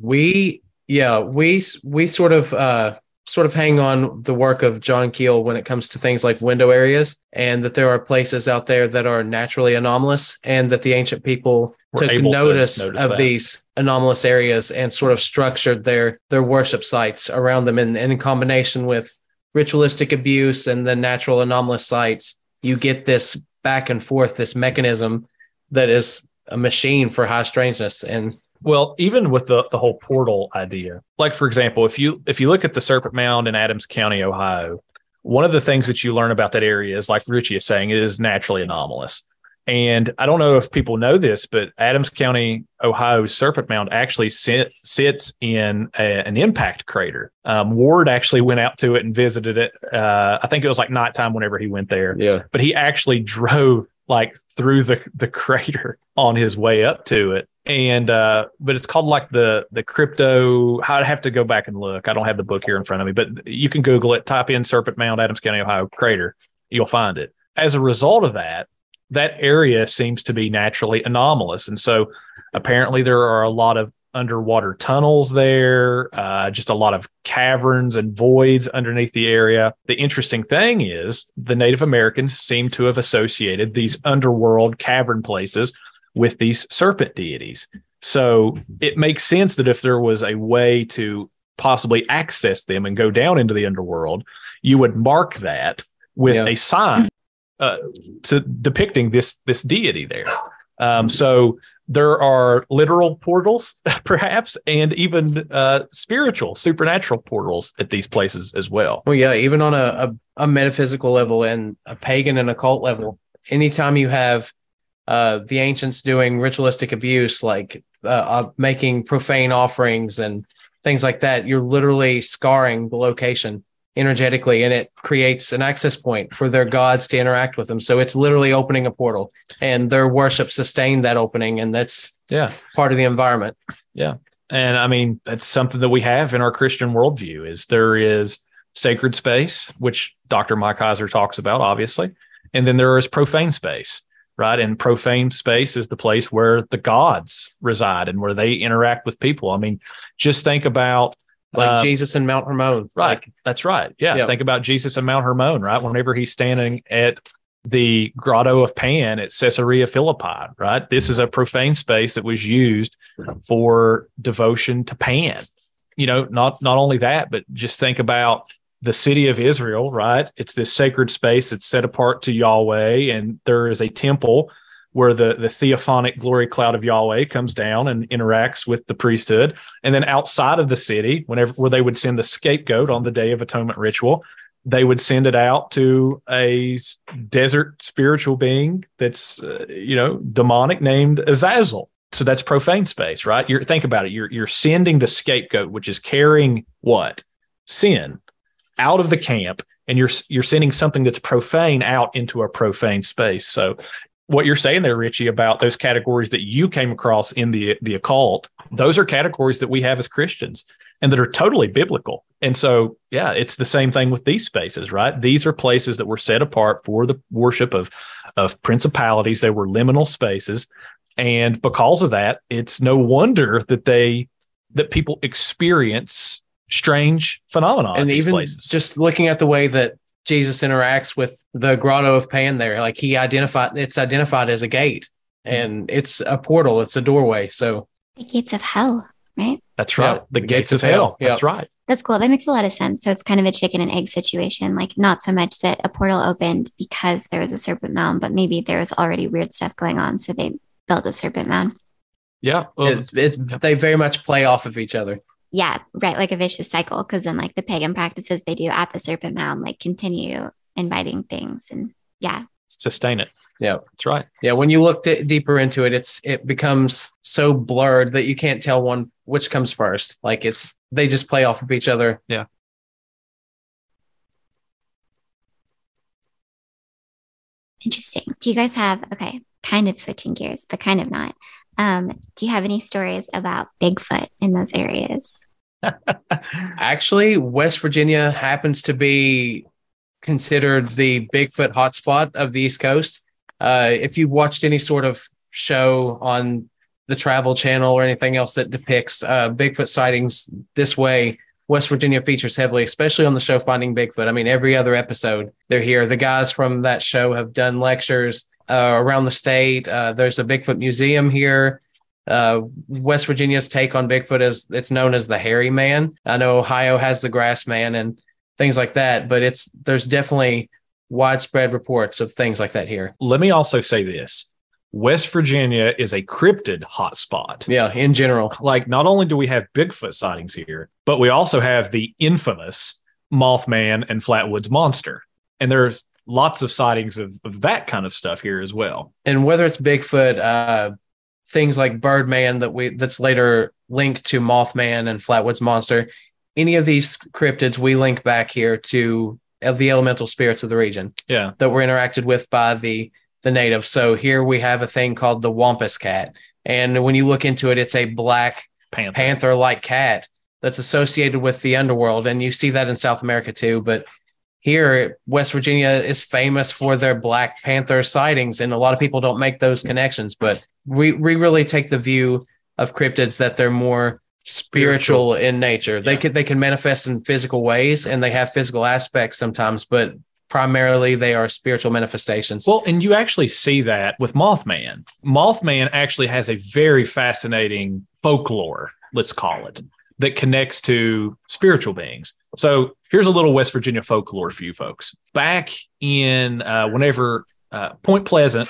we yeah, we we sort of uh sort of hang on the work of John Keel when it comes to things like window areas and that there are places out there that are naturally anomalous and that the ancient people Were took able to notice, notice of that. these anomalous areas and sort of structured their their worship sites around them and, and in combination with ritualistic abuse and the natural anomalous sites you get this back and forth this mechanism that is a machine for high strangeness and Well, even with the, the whole portal idea, like for example, if you if you look at the Serpent Mound in Adams County, Ohio, one of the things that you learn about that area is, like Ritchie is saying, it is naturally anomalous. And I don't know if people know this, but Adams County, Ohio's Serpent Mound actually sit, sits in a, an impact crater. Um, Ward actually went out to it and visited it. Uh, I think it was like nighttime whenever he went there. Yeah. But he actually drove like through the the crater on his way up to it and uh but it's called like the the crypto i'd have to go back and look. I don't have the book here in front of me but you can google it type in serpent mound adams county ohio crater. You'll find it. As a result of that that area seems to be naturally anomalous. And so apparently there are a lot of underwater tunnels there uh, just a lot of caverns and voids underneath the area. The interesting thing is the native americans seem to have associated these underworld cavern places with these serpent deities. So it makes sense that if there was a way to possibly access them and go down into the underworld, you would mark that with Yeah. a sign uh, to depicting this this deity there. Um, so there are literal portals, perhaps, and even uh, spiritual, supernatural portals at these places as well. Well, yeah, even on a, a, a metaphysical level and a pagan and occult level, anytime you have uh, the ancients doing ritualistic abuse, like uh, uh, making profane offerings and things like that, you're literally scarring the location energetically, and it creates an access point for their gods to interact with them. So it's literally opening a portal, and their worship sustained that opening, and that's Yeah. part of the environment. Yeah, and I mean, that's something that we have in our Christian worldview is there is sacred space, which Dr. Mike Heiser talks about, obviously. And then there is profane space, right? And profane space is the place where the gods reside and where they interact with people. I mean, just think about Like Um, Jesus and Mount Hermon, Right. Like, That's right. Yeah. Yeah. Think about Jesus and Mount Hermon, right? Whenever he's standing at the Grotto of Pan at Caesarea Philippi, right? This is a profane space that was used for devotion to Pan. You know, not not only that, but just think about the city of Israel, right? It's this sacred space that's set apart to Yahweh, and there is a temple where the the theophanic glory cloud of Yahweh comes down and interacts with the priesthood. And then outside of the city, whenever where they would send the scapegoat on the Day of Atonement ritual, they would send it out to a desert spiritual being that's uh, you know demonic named Azazel. So that's profane space, right? You're think about it. You're you're sending the scapegoat, which is carrying what sin, out of the camp, and you're you're sending something that's profane out into a profane space. So what you're saying there, Ritchie, about those categories that you came across in the the occult, those are categories that we have as Christians and that are totally biblical. And so, yeah, it's the same thing with these spaces, right? These are places that were set apart for the worship of of principalities. They were liminal spaces, and because of that, it's no wonder that they that people experience strange phenomenon. in and these even places. just looking at the way that Jesus interacts with the grotto of Pan there, like he identified it's identified as a gate Mm-hmm. and it's a portal, it's a doorway. So The gates of hell, right? That's right. Yeah, the, gates, of hell. That's right. That's cool. That makes a lot of sense. So it's kind of a chicken and egg situation. Like not so much that a portal opened because there was a serpent mound, but maybe there was already weird stuff going on. So they built a serpent mound. Yeah. Well, it's, it's, they very much play off of each other. Yeah, right. Like a vicious cycle. Cause then like the pagan practices they do at the serpent mound, like continue inviting things. And yeah, sustain it. Yeah. That's right. Yeah, when you look d- deeper into it, it's it becomes so blurred that you can't tell one which comes first. Like it's they just play off of each other. Yeah. Interesting. Do you guys have, okay, kind of switching gears, but kind of not. Um, do you have any stories about Bigfoot in those areas? Actually, West Virginia happens to be considered the Bigfoot hotspot of the East Coast. Uh, if you've watched any sort of show on the Travel Channel or anything else that depicts uh, Bigfoot sightings this way, West Virginia features heavily, especially on the show Finding Bigfoot. I mean, every other episode they're here. The guys from that show have done lectures around the state. Uh, there's a Bigfoot museum here. Uh, West Virginia's take on Bigfoot is it's known as the hairy man. I know Ohio has the grass man and things like that, but it's there's definitely widespread reports of things like that here. Let me also say this West Virginia is a cryptid hotspot. Yeah, in general. Like, not only do we have Bigfoot sightings here, but we also have the infamous Mothman and Flatwoods Monster. And there's lots of sightings of, of that kind of stuff here as well. And whether it's Bigfoot, uh, things like Birdman that we that's later linked to Mothman and Flatwoods Monster, any of these cryptids we link back here to of the elemental spirits of the region Yeah. that were interacted with by the the natives. So here we have a thing called the Wampus cat, and when you look into it, it's a black panther like cat that's associated with the underworld. And you see that in South America too. But here, West Virginia is famous for their Black Panther sightings. And a lot of people don't make those connections. But we, we really take the view of cryptids that they're more spiritual, in nature. They can they can manifest in physical ways and they have physical aspects sometimes, but primarily they are spiritual manifestations. Well, and you actually see that with Mothman. Mothman actually has a very fascinating folklore, let's call it, that connects to spiritual beings. So here's a little West Virginia folklore for you folks. Back in uh, whenever uh, Point Pleasant,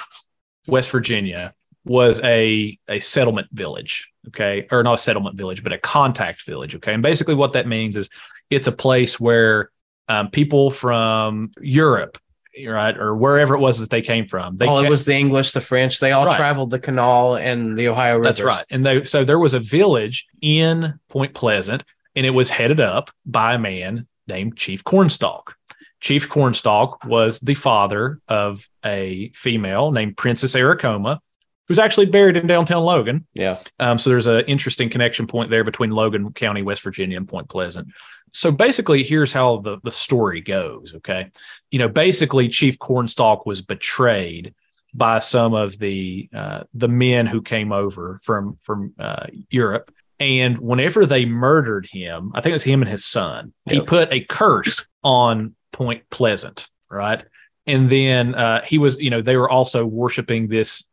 West Virginia, was a a settlement village. Okay, or not a settlement village, but a contact village. Okay, and basically what that means is it's a place where um, people from Europe, right, or wherever it was that they came from, they oh, it was the English, the French. They all Right. traveled the canal and the Ohio River. That's right. And they, so there was a village in Point Pleasant, and it was headed up by a man named Chief Cornstalk. Chief Cornstalk was the father of a female named Princess Aracoma, who's actually buried in downtown Logan. Yeah. Um, so there's an interesting connection point there between Logan County, West Virginia, and Point Pleasant. So basically, here's how the, the story goes. Okay. You know, basically, Chief Cornstalk was betrayed by some of the uh, the men who came over from from uh, Europe. And whenever they murdered him, I think it was him and his son, he put a curse on Point Pleasant, right? And then uh, he was, you know, they were also worshiping this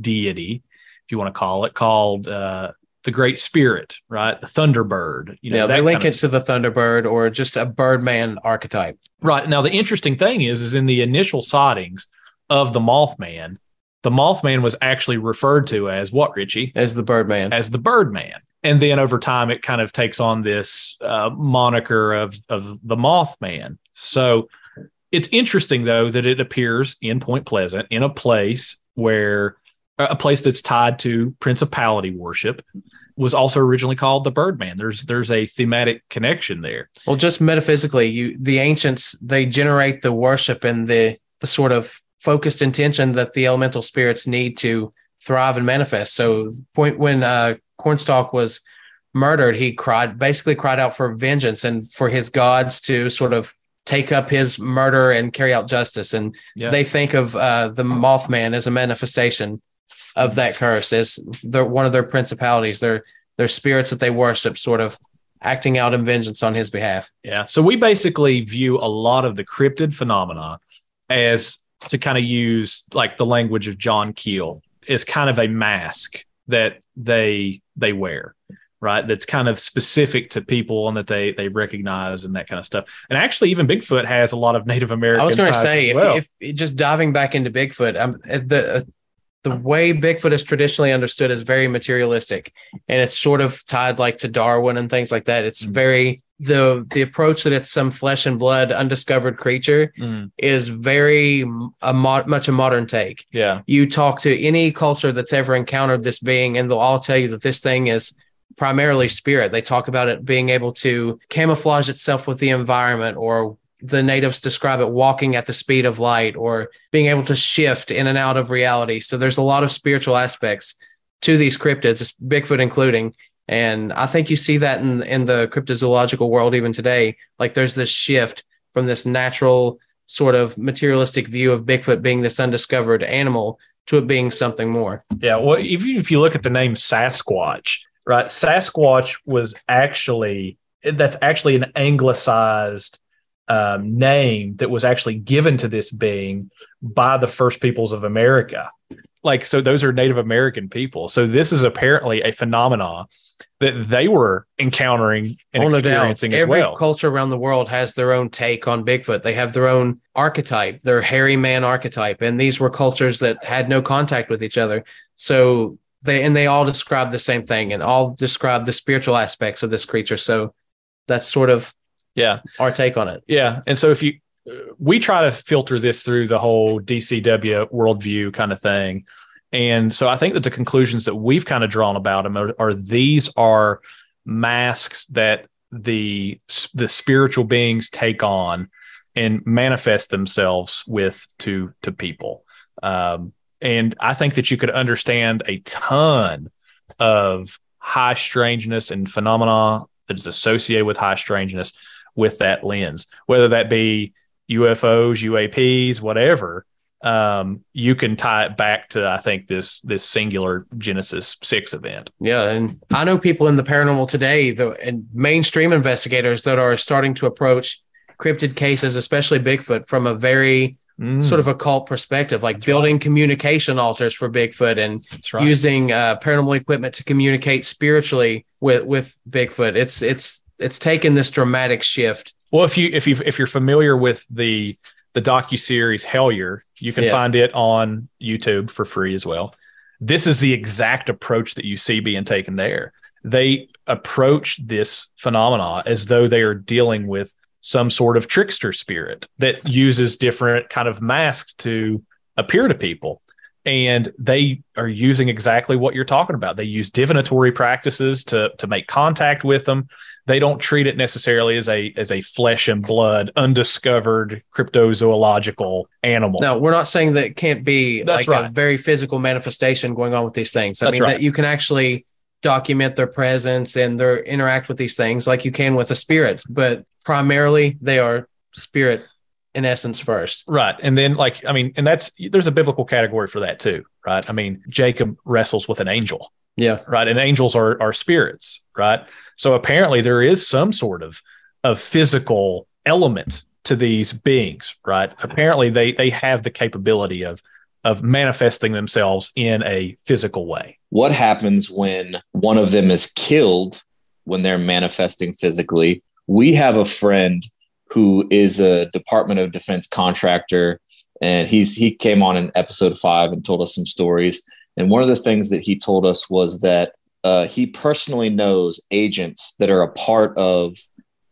deity, if you want to call it, called uh, the Great Spirit, right? The Thunderbird. You know, yeah, they link it to the Thunderbird or just a Birdman archetype. Right. Now, the interesting thing is, is in the initial sightings of the Mothman, the Mothman was actually referred to as what, Ritchie? as the Birdman. As the Birdman. And then over time, it kind of takes on this uh, moniker of, of the Mothman. So it's interesting, though, that it appears in Point Pleasant in a place where a place that's tied to principality worship was also originally called the Birdman. There's there's a thematic connection there. Well, just metaphysically, you the ancients they generate the worship and the the sort of focused intention that the elemental spirits need to thrive and manifest. So, point when uh, Cornstalk was murdered, he cried basically cried out for vengeance and for his gods to sort of take up his murder and carry out justice. And Yeah. they think of uh, the Mothman as a manifestation of that curse, as their one of their principalities, their their spirits that they worship, sort of acting out in vengeance on his behalf. Yeah. So we basically view a lot of the cryptid phenomena as to kind of use like the language of John Keel is kind of a mask that they they wear, right? That's kind of specific to people and that they they recognize and that kind of stuff. And actually, even Bigfoot has a lot of Native American. I was going to say, if, well. if just diving back into Bigfoot, um, the uh, the way Bigfoot is traditionally understood is very materialistic, and it's sort of tied like to Darwin and things like that. It's Mhm. very the the approach that it's some flesh and blood undiscovered creature Mm, is very a mo- much a modern take. yeah. You talk to any culture that's ever encountered this being, and they'll all tell you that this thing is primarily spirit. They talk about it being able to camouflage itself with the environment, or the natives describe it walking at the speed of light, or being able to shift in and out of reality. So there's a lot of spiritual aspects to these cryptids, Bigfoot including. And I think you see that in in the cryptozoological world even today. Like there's this shift from this natural sort of materialistic view of Bigfoot being this undiscovered animal to it being something more. Yeah, well, even if you look at the name Sasquatch, right? Sasquatch was actually that's actually an anglicized um, name that was actually given to this being by the first peoples of America. Like, so those are Native American people. So this is apparently a phenomena that they were encountering and oh, no doubt. experiencing as Every well. culture around the world has their own take on Bigfoot. They have their own archetype, their hairy man archetype. And these were cultures that had no contact with each other. So they and they all describe the same thing and all describe the spiritual aspects of this creature. So that's sort of yeah. our take on it. Yeah, and so if you we try to filter this through the whole DCW worldview kind of thing. And so I think that the conclusions that we've kind of drawn about them are, are these are masks that the the spiritual beings take on and manifest themselves with to to people. Um, and I think that you could understand a ton of high strangeness and phenomena that is associated with high strangeness with that lens, whether that be UFOs, UAPs, whatever. Um, you can tie it back to I think this this singular Genesis six event. Yeah, and I know people in the paranormal today, the and mainstream investigators that are starting to approach cryptid cases, especially Bigfoot, from a very mm. sort of occult perspective, like That's building right. communication altars for Bigfoot and right. using uh, paranormal equipment to communicate spiritually with with Bigfoot. It's it's it's taken this dramatic shift. Well, if you if you if you're familiar with the the docu series Hellier, you can yeah. find it on YouTube for free as well. This is the exact approach that you see being taken there. They approach this phenomena as though they are dealing with some sort of trickster spirit that uses different kind of masks to appear to people and they are using exactly what you're talking about they use divinatory practices to to make contact with them they don't treat it necessarily as a as a flesh and blood undiscovered cryptozoological animal no we're not saying that it can't be That's like right. a very physical manifestation going on with these things i That's mean right. that you can actually document their presence and their interact with these things like you can with a spirit but primarily they are spirit in essence first. Right. And then like I mean and that's there's a biblical category for that too, right? I mean Jacob wrestles with an angel. Yeah. Right. And angels are are spirits, right? So apparently there is some sort of of physical element to these beings, right? Apparently they they have the capability of of manifesting themselves in a physical way. What happens when one of them is killed when they're manifesting physically we have a friend who is a Department of Defense contractor, and he's he came on in episode five and told us some stories. And one of the things that he told us was that uh, he personally knows agents that are a part of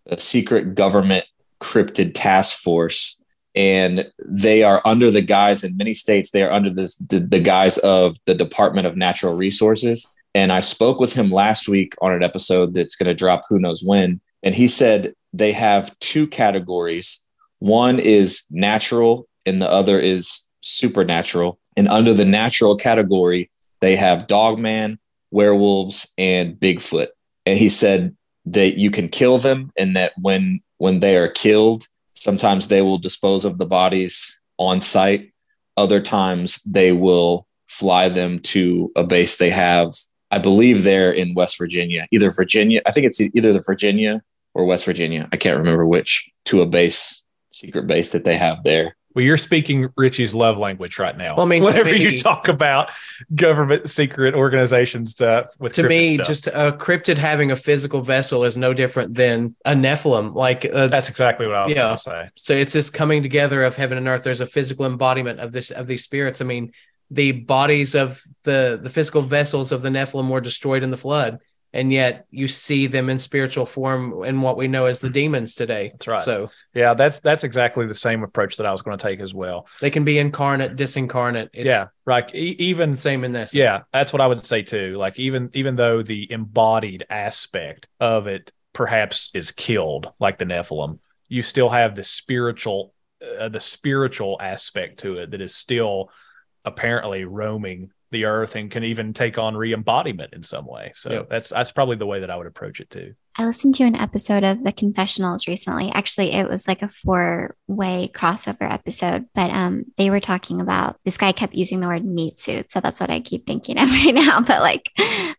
a secret government cryptid task force and they are under the guise in many states they are under this the, the guise of the department of natural resources and i spoke with him last week on an episode that's going to drop who knows when and he said they have two categories. One is natural and the other is supernatural. And under the natural category, they have dogman, werewolves, and Bigfoot. And he said that you can kill them and that when when they are killed, sometimes they will dispose of the bodies on site. Other times they will fly them to a base they have I believe they're in West Virginia, either Virginia. I think it's either the Virginia or West Virginia. I can't remember which to a base, secret base that they have there. Well, you're speaking Ritchie's love language right now. Well, I mean, whenever me, you talk about government secret organizations stuff with to me, stuff. just a cryptid having a physical vessel is no different than a Nephilim. Like uh, that's exactly what I was yeah. going to say. So it's this coming together of heaven and earth. There's a physical embodiment of this of these spirits. I mean, the bodies of the the physical vessels of the Nephilim were destroyed in the flood and yet you see them in spiritual form in what we know as the demons today. That's right. So yeah, that's that's exactly the same approach that I was going to take as well. They can be incarnate, disincarnate. It's yeah, right. E- even same in this. Yeah, that's what I would say too. Like even even though the embodied aspect of it perhaps is killed, like the Nephilim, you still have the spiritual uh, the spiritual aspect to it that is still apparently roaming the earth and can even take on re-embodiment in some way. So yep. that's that's probably the way that I would approach it too. I listened to an episode of The Confessionals recently. Actually, it was like a four-way crossover episode, but um they were talking about this guy kept using the word meat suit. So that's what I keep thinking of right now. But like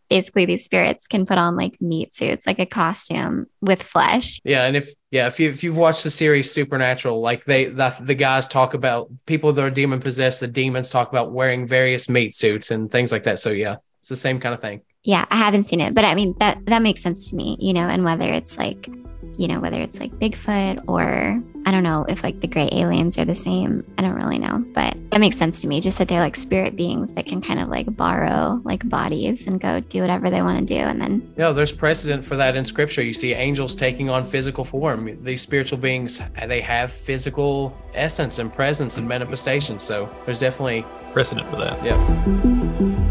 basically these spirits can put on like meat suits, like a costume with flesh. Yeah, and if yeah, if you if you've watched the series Supernatural, like they the, the guys talk about people that are demon possessed, the demons talk about wearing various meat suits and things like that. So yeah, it's the same kind of thing. Yeah, I haven't seen it, but I mean that that makes sense to me, you know, and whether it's like, you know, whether it's like Bigfoot or I don't know if like the gray aliens are the same. I don't really know, but that makes sense to me. Just that they're like spirit beings that can kind of like borrow like bodies and go do whatever they want to do. And then, Yeah, there's precedent for that in scripture. You see angels taking on physical form. These spiritual beings, they have physical essence and presence and manifestation. So there's definitely, Precedent for that. yeah.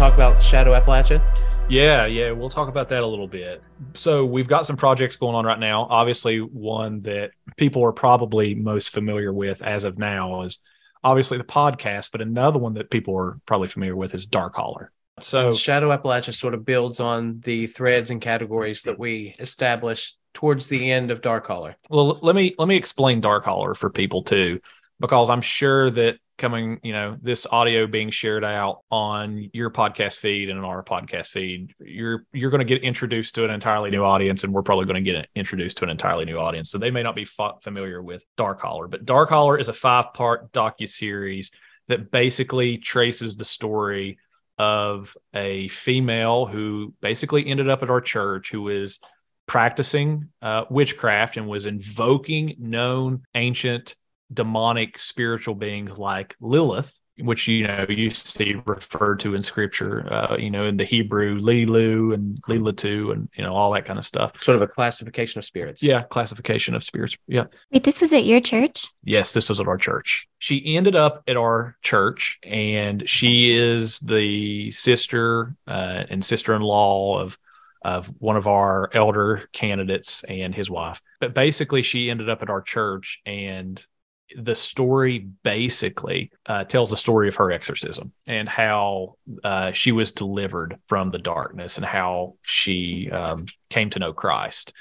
Talk about Shadow Appalachia? Yeah, yeah, we'll talk about that a little bit. So we've got some projects going on right now. Obviously, one that people are probably most familiar with as of now is obviously the podcast, but another one that people are probably familiar with is Dark Holler. So Shadow Appalachia sort of builds on the threads and categories that we established towards the end of Dark Holler. Well, let me let me explain Dark Holler for people too, because I'm sure that coming, you know, this audio being shared out on your podcast feed and on our podcast feed, you're you're going to get introduced to an entirely new audience, and we're probably going to get introduced to an entirely new audience. So they may not be fa- familiar with Dark Holler, but Dark Holler is a five part docu series that basically traces the story of a female who basically ended up at our church who is practicing uh, witchcraft and was invoking known ancient demonic spiritual beings like Lilith, which you know you see referred to in scripture, uh, you know, in the Hebrew Lilu and Lilatu and you know all that kind of stuff. Sort of a classification of spirits. Yeah, classification of spirits. Yeah. wait, this was at your church? Yes, this was at our church. She ended up at our church, and she is the sister uh, and sister-in-law of of one of our elder candidates and his wife. But basically, she ended up at our church, and the story basically uh, tells the story of her exorcism and how uh, she was delivered from the darkness and how she um, came to know Christ.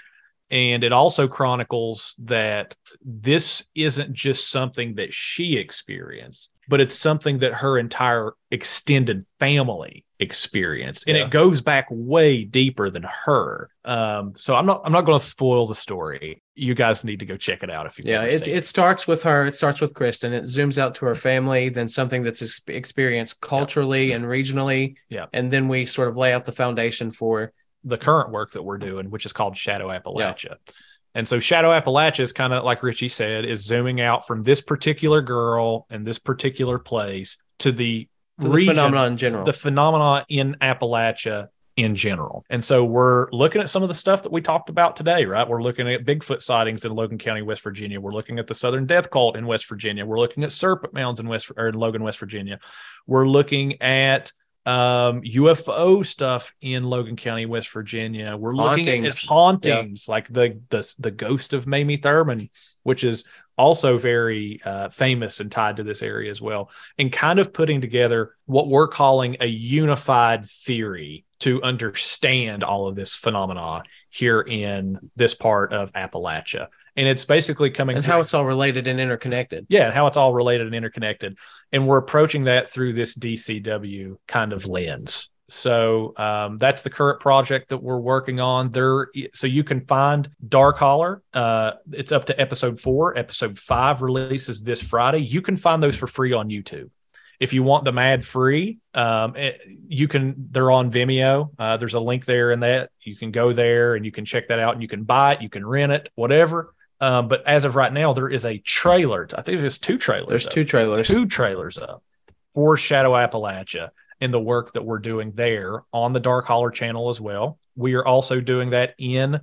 And it also chronicles that this isn't just something that she experienced, but it's something that her entire extended family experienced. And Yeah. it goes back way deeper than her. Um, so I'm not I'm not gonna spoil the story. You guys need to go check it out if you want. Yeah, it, it starts with her. It starts with Kristen. It zooms out to her mm-hmm. family, then something that's ex- experienced culturally and regionally. Yeah. And then we sort of lay out the foundation for the current work that we're doing, which is called Shadow Appalachia. And so Shadow Appalachia is kind of like Ritchie said, is zooming out from this particular girl and this particular place to the to the region, phenomenon in general. the phenomena in Appalachia in general. And so we're looking at some of the stuff that we talked about today, right? We're looking at Bigfoot sightings in Logan County, West Virginia. We're looking at the Southern Death Cult in West Virginia. We're looking at serpent mounds in West or in Logan, West Virginia. We're looking at um UFO stuff in Logan County, West Virginia. We're looking at Hauntings. hauntings like the the the ghost of Mamie Thurman, which is also very uh, famous and tied to this area as well, and kind of putting together what we're calling a unified theory to understand all of this phenomena here in this part of Appalachia. And it's basically coming and through- how it's all related and interconnected. yeah, and how it's all related and interconnected. And we're approaching that through this DCW kind of lens. So um, that's the current project that we're working on. There, so you can find Dark Holler. Uh, it's up to episode four. Episode five releases this Friday. You can find those for free on YouTube. If you want them ad free, um, it- you can. They're on Vimeo. Uh, there's a link there in that. You can go there and you can check that out. And you can buy it. You can rent it. Whatever. Um, but as of right now, there is a trailer. I think there's two trailers. There's up. two trailers. two trailers up for Shadow Appalachia and the work that we're doing there on the Dark Holler channel as well. We are also doing that in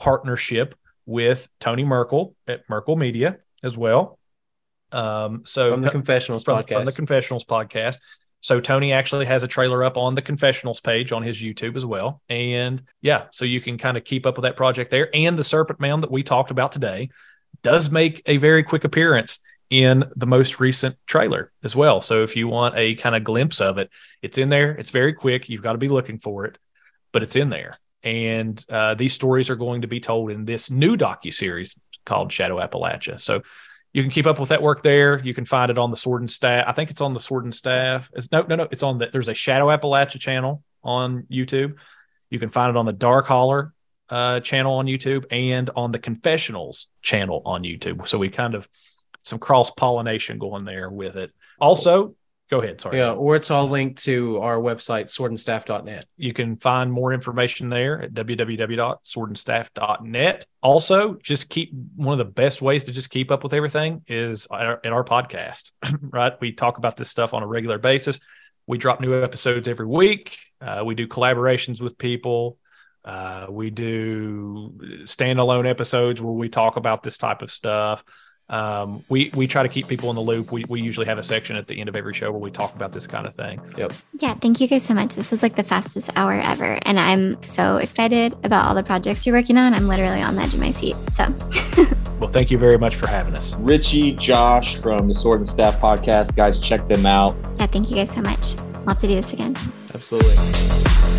partnership with Tony Merkel at Merkel Media as well. Um, so from the Confessionals from, podcast. from the Confessionals podcast. So Tony actually has a trailer up on the Confessionals page on his YouTube as well. And yeah, so you can kind of keep up with that project there. And the Serpent Mound that we talked about today does make a very quick appearance in the most recent trailer as well. So if you want a kind of glimpse of it, it's in there. It's very quick. You've got to be looking for it, but it's in there. And uh, these stories are going to be told in this new docu series called Shadow Appalachia. So you can keep up with that work there. You can find it on the Sword and Staff. I think it's on the Sword and Staff. It's, no, no, no. It's on the. There's a Shadow Appalachia channel on YouTube. You can find it on the Dark Holler uh, channel on YouTube and on the Confessionals channel on YouTube. So we kind of some cross pollination going there with it. Also, go ahead. Sorry. Yeah, or it's all linked to our website, swordandstaff.net. You can find more information there at www.swordandstaff.net. Also, just keep one of the best ways to just keep up with everything is our, in our podcast, right? We talk about this stuff on a regular basis. We drop new episodes every week. Uh, we do collaborations with people. Uh, we do standalone episodes where we talk about this type of stuff. Um, we we try to keep people in the loop. We we usually have a section at the end of every show where we talk about this kind of thing. Yep. Yeah, thank you guys so much. This was like the fastest hour ever. And I'm so excited about all the projects you're working on. I'm literally on the edge of my seat. So Well, thank you very much for having us. Ritchie, Josh from the Sword and Staff podcast. Guys, check them out. yeah, thank you guys so much. Love to do this again. Absolutely.